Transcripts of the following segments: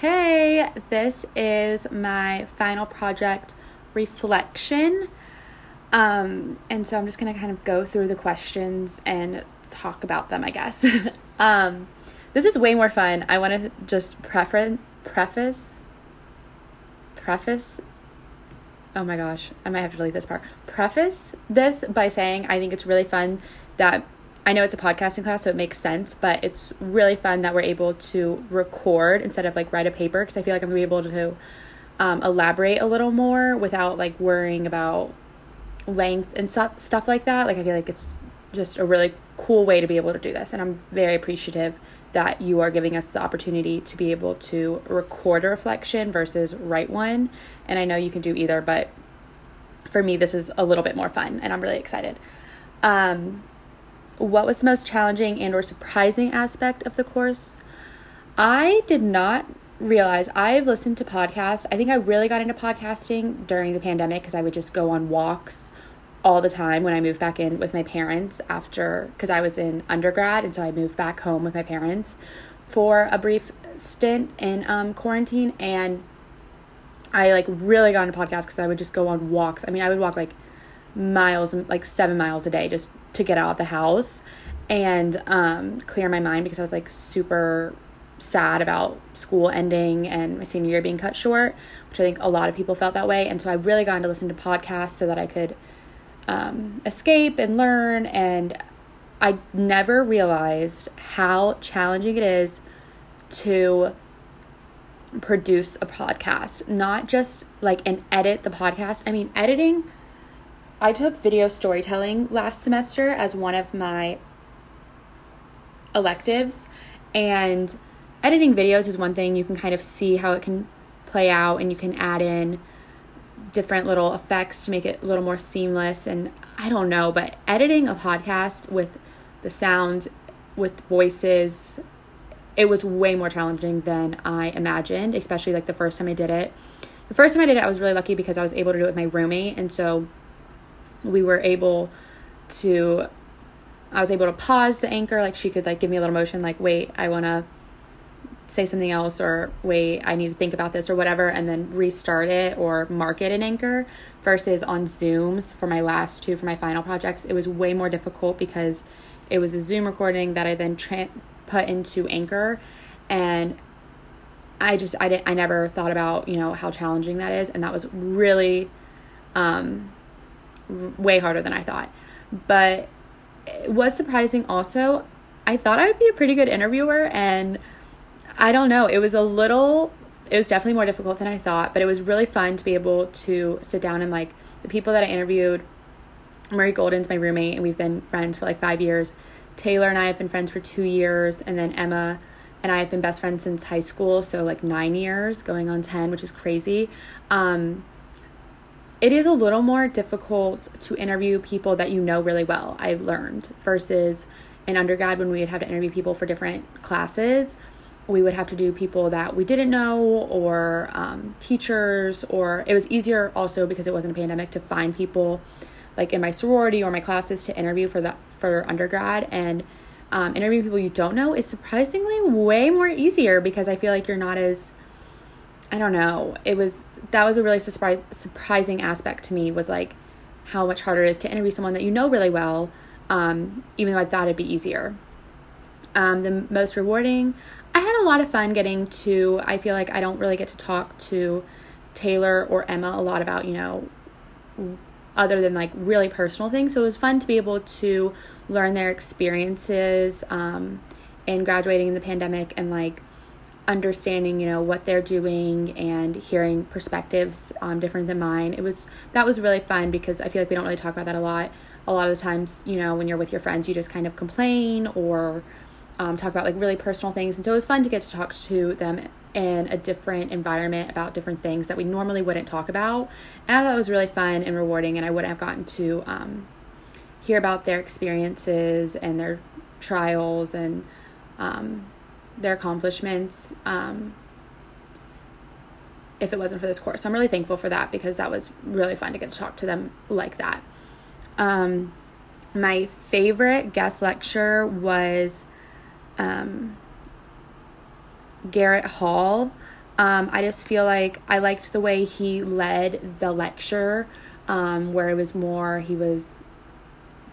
Hey, this is my final project reflection. Um, and so I'm just going to kind of go through the questions and talk about them, I guess. um, this is way more fun. I want to just prefer- preface preface oh my gosh, I might have to delete this part. Preface this by saying I think it's really fun that I know it's a podcasting class, so it makes sense, but it's really fun that we're able to record instead of like write a paper because I feel like I'm gonna be able to um, elaborate a little more without like worrying about length and stuff stuff like that. Like I feel like it's just a really cool way to be able to do this, and I'm very appreciative that you are giving us the opportunity to be able to record a reflection versus write one. And I know you can do either, but for me, this is a little bit more fun, and I'm really excited. Um, what was the most challenging and or surprising aspect of the course? I did not realize i've listened to podcasts. I think i really got into podcasting during the pandemic because i would just go on walks all the time when i moved back in with my parents after because i was in undergrad and so i moved back home with my parents for a brief stint in um, quarantine and i like really got into podcasts because i would just go on walks. I mean i would walk like miles like seven miles a day just to get out of the house and um, clear my mind because I was like super sad about school ending and my senior year being cut short, which I think a lot of people felt that way. And so I really got into listen to podcasts so that I could um, escape and learn. And I never realized how challenging it is to produce a podcast, not just like and edit the podcast. I mean, editing I took video storytelling last semester as one of my electives, and editing videos is one thing you can kind of see how it can play out, and you can add in different little effects to make it a little more seamless. And I don't know, but editing a podcast with the sounds, with voices, it was way more challenging than I imagined, especially like the first time I did it. The first time I did it, I was really lucky because I was able to do it with my roommate, and so we were able to I was able to pause the anchor like she could like give me a little motion like wait I want to say something else or wait I need to think about this or whatever and then restart it or mark it in anchor versus on Zooms for my last two for my final projects it was way more difficult because it was a Zoom recording that I then tra- put into anchor and I just I didn't I never thought about you know how challenging that is and that was really um way harder than I thought. But it was surprising also. I thought I would be a pretty good interviewer, and I don't know. It was a little, it was definitely more difficult than I thought, but it was really fun to be able to sit down and like the people that I interviewed. Murray Golden's my roommate, and we've been friends for like five years. Taylor and I have been friends for two years, and then Emma and I have been best friends since high school, so like nine years, going on 10, which is crazy. Um, it is a little more difficult to interview people that you know really well, I've learned, versus in undergrad when we would have to interview people for different classes. We would have to do people that we didn't know or um, teachers, or it was easier also because it wasn't a pandemic to find people like in my sorority or my classes to interview for that for undergrad and um, interviewing people you don't know is surprisingly way more easier because I feel like you're not as I don't know. It was that was a really surprise surprising aspect to me was like how much harder it is to interview someone that you know really well, um, even though I thought it'd be easier. Um, the most rewarding, I had a lot of fun getting to. I feel like I don't really get to talk to Taylor or Emma a lot about you know other than like really personal things. So it was fun to be able to learn their experiences um, in graduating in the pandemic and like understanding you know what they're doing and hearing perspectives um, different than mine. It was that was really fun because i feel like we don't really talk about that a lot. A lot of the times you know when you're with your friends you just kind of complain or um, talk about like really personal things. And so it was fun to get to talk to them in a different environment about different things that we normally wouldn't talk about. And i thought it was really fun and rewarding and i wouldn't have gotten to um, hear about their experiences and their trials and um, their accomplishments um, if it wasn't for this course. So I'm really thankful for that because that was really fun to get to talk to them like that. Um, my favorite guest lecture was um, Garrett Hall. Um, I just feel like I liked the way he led the lecture, um, where it was more, he was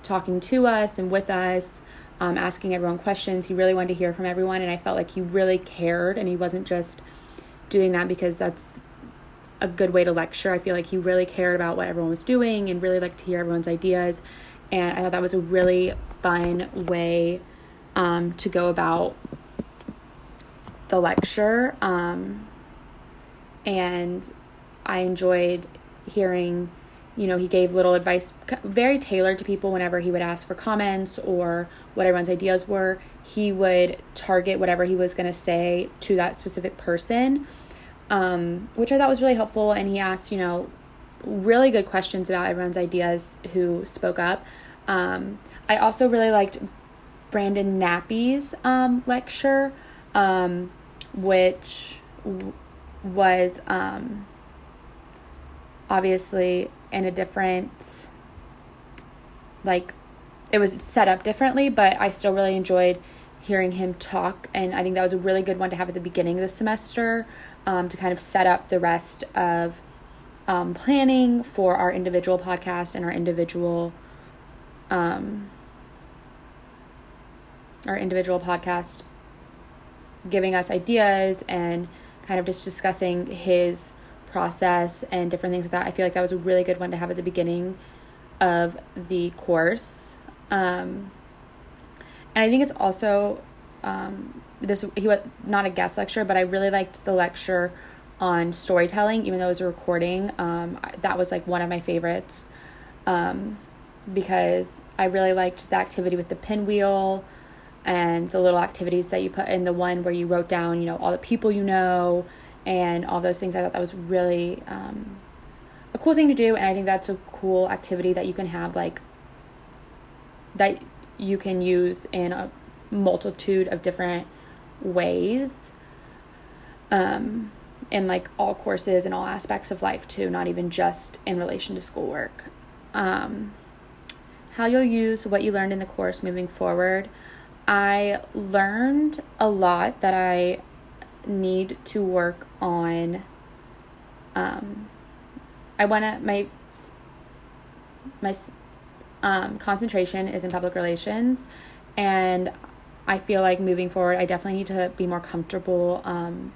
talking to us and with us, um, asking everyone questions. He really wanted to hear from everyone, and I felt like he really cared, and he wasn't just doing that because that's a good way to lecture. I feel like he really cared about what everyone was doing and really liked to hear everyone's ideas. And I thought that was a really fun way um, to go about the lecture. Um, and I enjoyed hearing, you know, he gave little advice, very tailored to people whenever he would ask for comments or what everyone's ideas were. He would target whatever he was going to say to that specific person um, which I thought was really helpful. And he asked, you know, really good questions about everyone's ideas who spoke up. Um, I also really liked Brandon Nappy's um, lecture, um, which w- was um, obviously in a different, like, it was set up differently, but I still really enjoyed hearing him talk. And I think that was a really good one to have at the beginning of the semester um, to kind of set up the rest of um, planning for our individual podcast and our individual um, our individual podcast giving us ideas and kind of just discussing his process and different things like that. I feel like that was a really good one to have at the beginning of the course. Um, and I think it's also um, this he was not a guest lecture, but I really liked the lecture on storytelling, even though it was a recording. Um, that was like one of my favorites um, because I really liked the activity with the pinwheel and the little activities that you put in the one where you wrote down, you know, all the people you know and all those things. I thought that was really um, a cool thing to do, and I think that's a cool activity that you can have like that you can use in a multitude of different ways um, in like all courses and all aspects of life too, not even just in relation to schoolwork. Um, how you'll use what you learned in the course moving forward. I learned a lot that I need to work on. Um, I want to my my um, concentration is in public relations, and I feel like moving forward, I definitely need to be more comfortable. Um,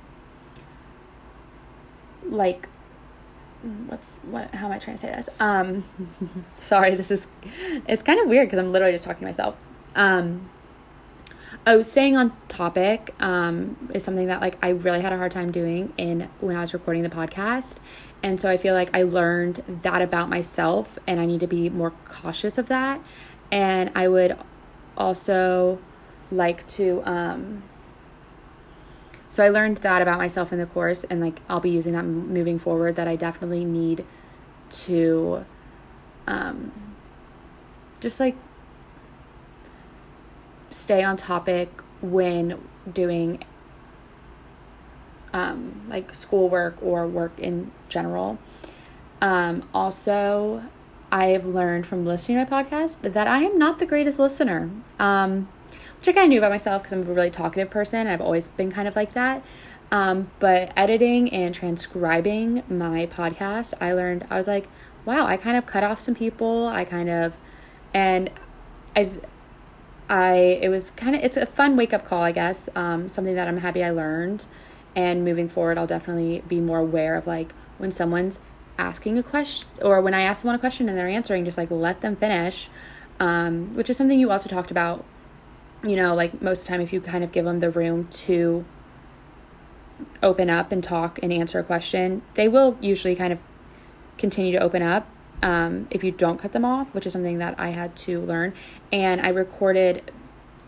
like, what's what? How am I trying to say this? Um, sorry, this is it's kind of weird because I'm literally just talking to myself. Um, oh, staying on topic um, is something that like I really had a hard time doing in when I was recording the podcast, and so I feel like I learned that about myself, and I need to be more cautious of that. And I would also like to um so I learned that about myself in the course and like I'll be using that moving forward that I definitely need to um just like stay on topic when doing um like schoolwork or work in general. Um also I have learned from listening to my podcast that I am not the greatest listener. Um which I kind of knew about myself because I'm a really talkative person. I've always been kind of like that. Um, but editing and transcribing my podcast, I learned, I was like, wow, I kind of cut off some people. I kind of, and I, I, it was kind of, it's a fun wake up call, I guess. Um, something that I'm happy I learned. And moving forward, I'll definitely be more aware of like when someone's asking a question or when I ask someone a question and they're answering, just like let them finish. Um, which is something you also talked about you know, like most of the time, if you kind of give them the room to open up and talk and answer a question, they will usually kind of continue to open up um, if you don't cut them off, which is something that I had to learn. And I recorded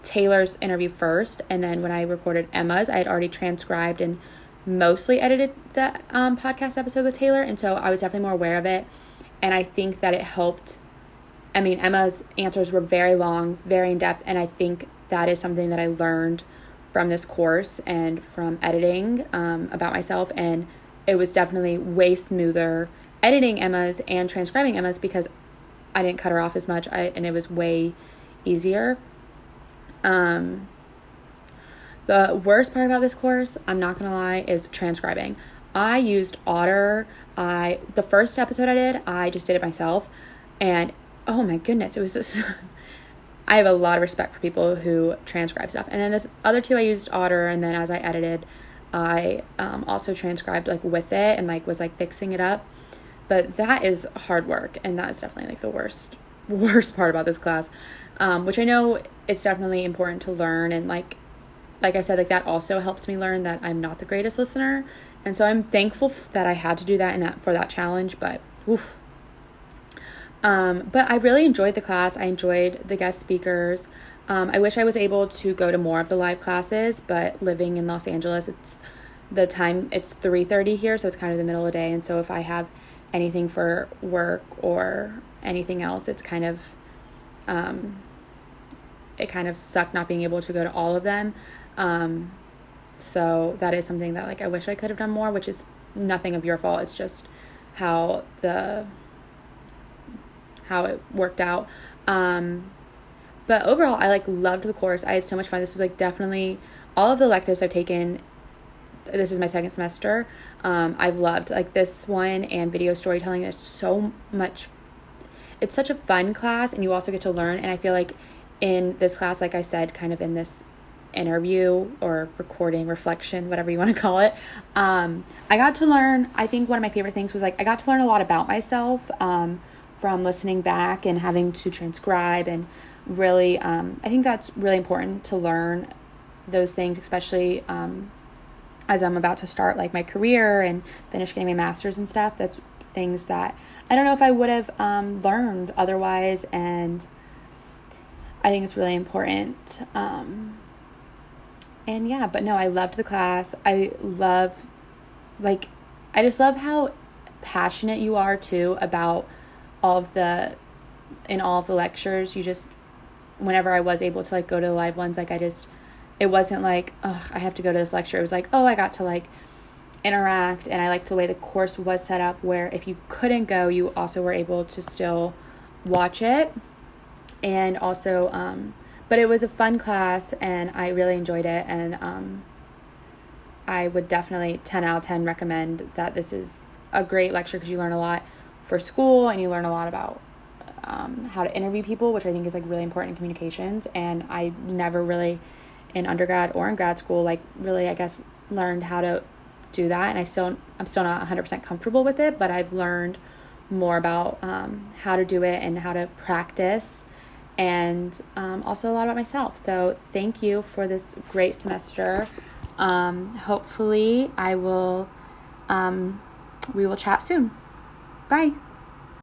Taylor's interview first, and then when I recorded Emma's, I had already transcribed and mostly edited the um, podcast episode with Taylor, and so I was definitely more aware of it. And I think that it helped. I mean, Emma's answers were very long, very in depth, and I think that is something that I learned from this course and from editing um, about myself. And it was definitely way smoother editing Emma's and transcribing Emma's because I didn't cut her off as much I, and it was way easier. Um, The worst part about this course, I'm not gonna lie, is transcribing. I used Otter. I the first episode I did, I just did it myself, and oh my goodness, it was just. I have a lot of respect for people who transcribe stuff. And then this other two, I used Otter, and then as I edited, I um, also transcribed like with it and like was like fixing it up. But that is hard work, and that is definitely like the worst worst part about this class. Um, which I know it's definitely important to learn and like like I said, like that also helped me learn that I'm not the greatest listener. And so I'm thankful that I had to do that and that for that challenge, but oof. Um, but I really enjoyed the class. I enjoyed the guest speakers. Um, I wish I was able to go to more of the live classes, but living in Los Angeles, it's the time it's 3:30 here, so it's kind of the middle of the day. And so if I have anything for work or anything else, it's kind of um, it kind of sucked not being able to go to all of them. Um, so that is something that like I wish I could have done more, which is nothing of your fault. It's just how the how it worked out. Um, but overall, I like loved the course. I had so much fun. This was like definitely all of the electives I've taken. This is my second semester. Um, I've loved like this one and video storytelling. It's so much. It's such a fun class, and you also get to learn. And I feel like in this class, like I said, kind of in this interview or recording, reflection, whatever you want to call it, um, I got to learn. I think one of my favorite things was like I got to learn a lot about myself um, from listening back and having to transcribe and really. Um, I think that's really important to learn those things, especially um, as I'm about to start like my career and finish getting my master's and stuff. That's things that I don't know if I would have um, learned otherwise and. I think it's really important. Um, and yeah, but no, I loved the class. I love, like, I just love how passionate you are too about all of the, in all of the lectures. You just, whenever I was able to like go to the live ones, like, I just, it wasn't like, oh, I have to go to this lecture. It was like, oh, I got to like interact. And I liked the way the course was set up, where if you couldn't go, you also were able to still watch it. And also, um, but it was a fun class and I really enjoyed it. And um, I would definitely 10 out of 10 recommend that this is a great lecture because you learn a lot for school and you learn a lot about um, how to interview people, which I think is like really important in communications. And I never really, in undergrad or in grad school, like really, I guess, learned how to do that. And I still, I'm still not 100% comfortable with it, but I've learned more about um, how to do it and how to practice and um, also a lot about myself. So, thank you for this great semester. Um, hopefully, I will, um, we will chat soon. Bye.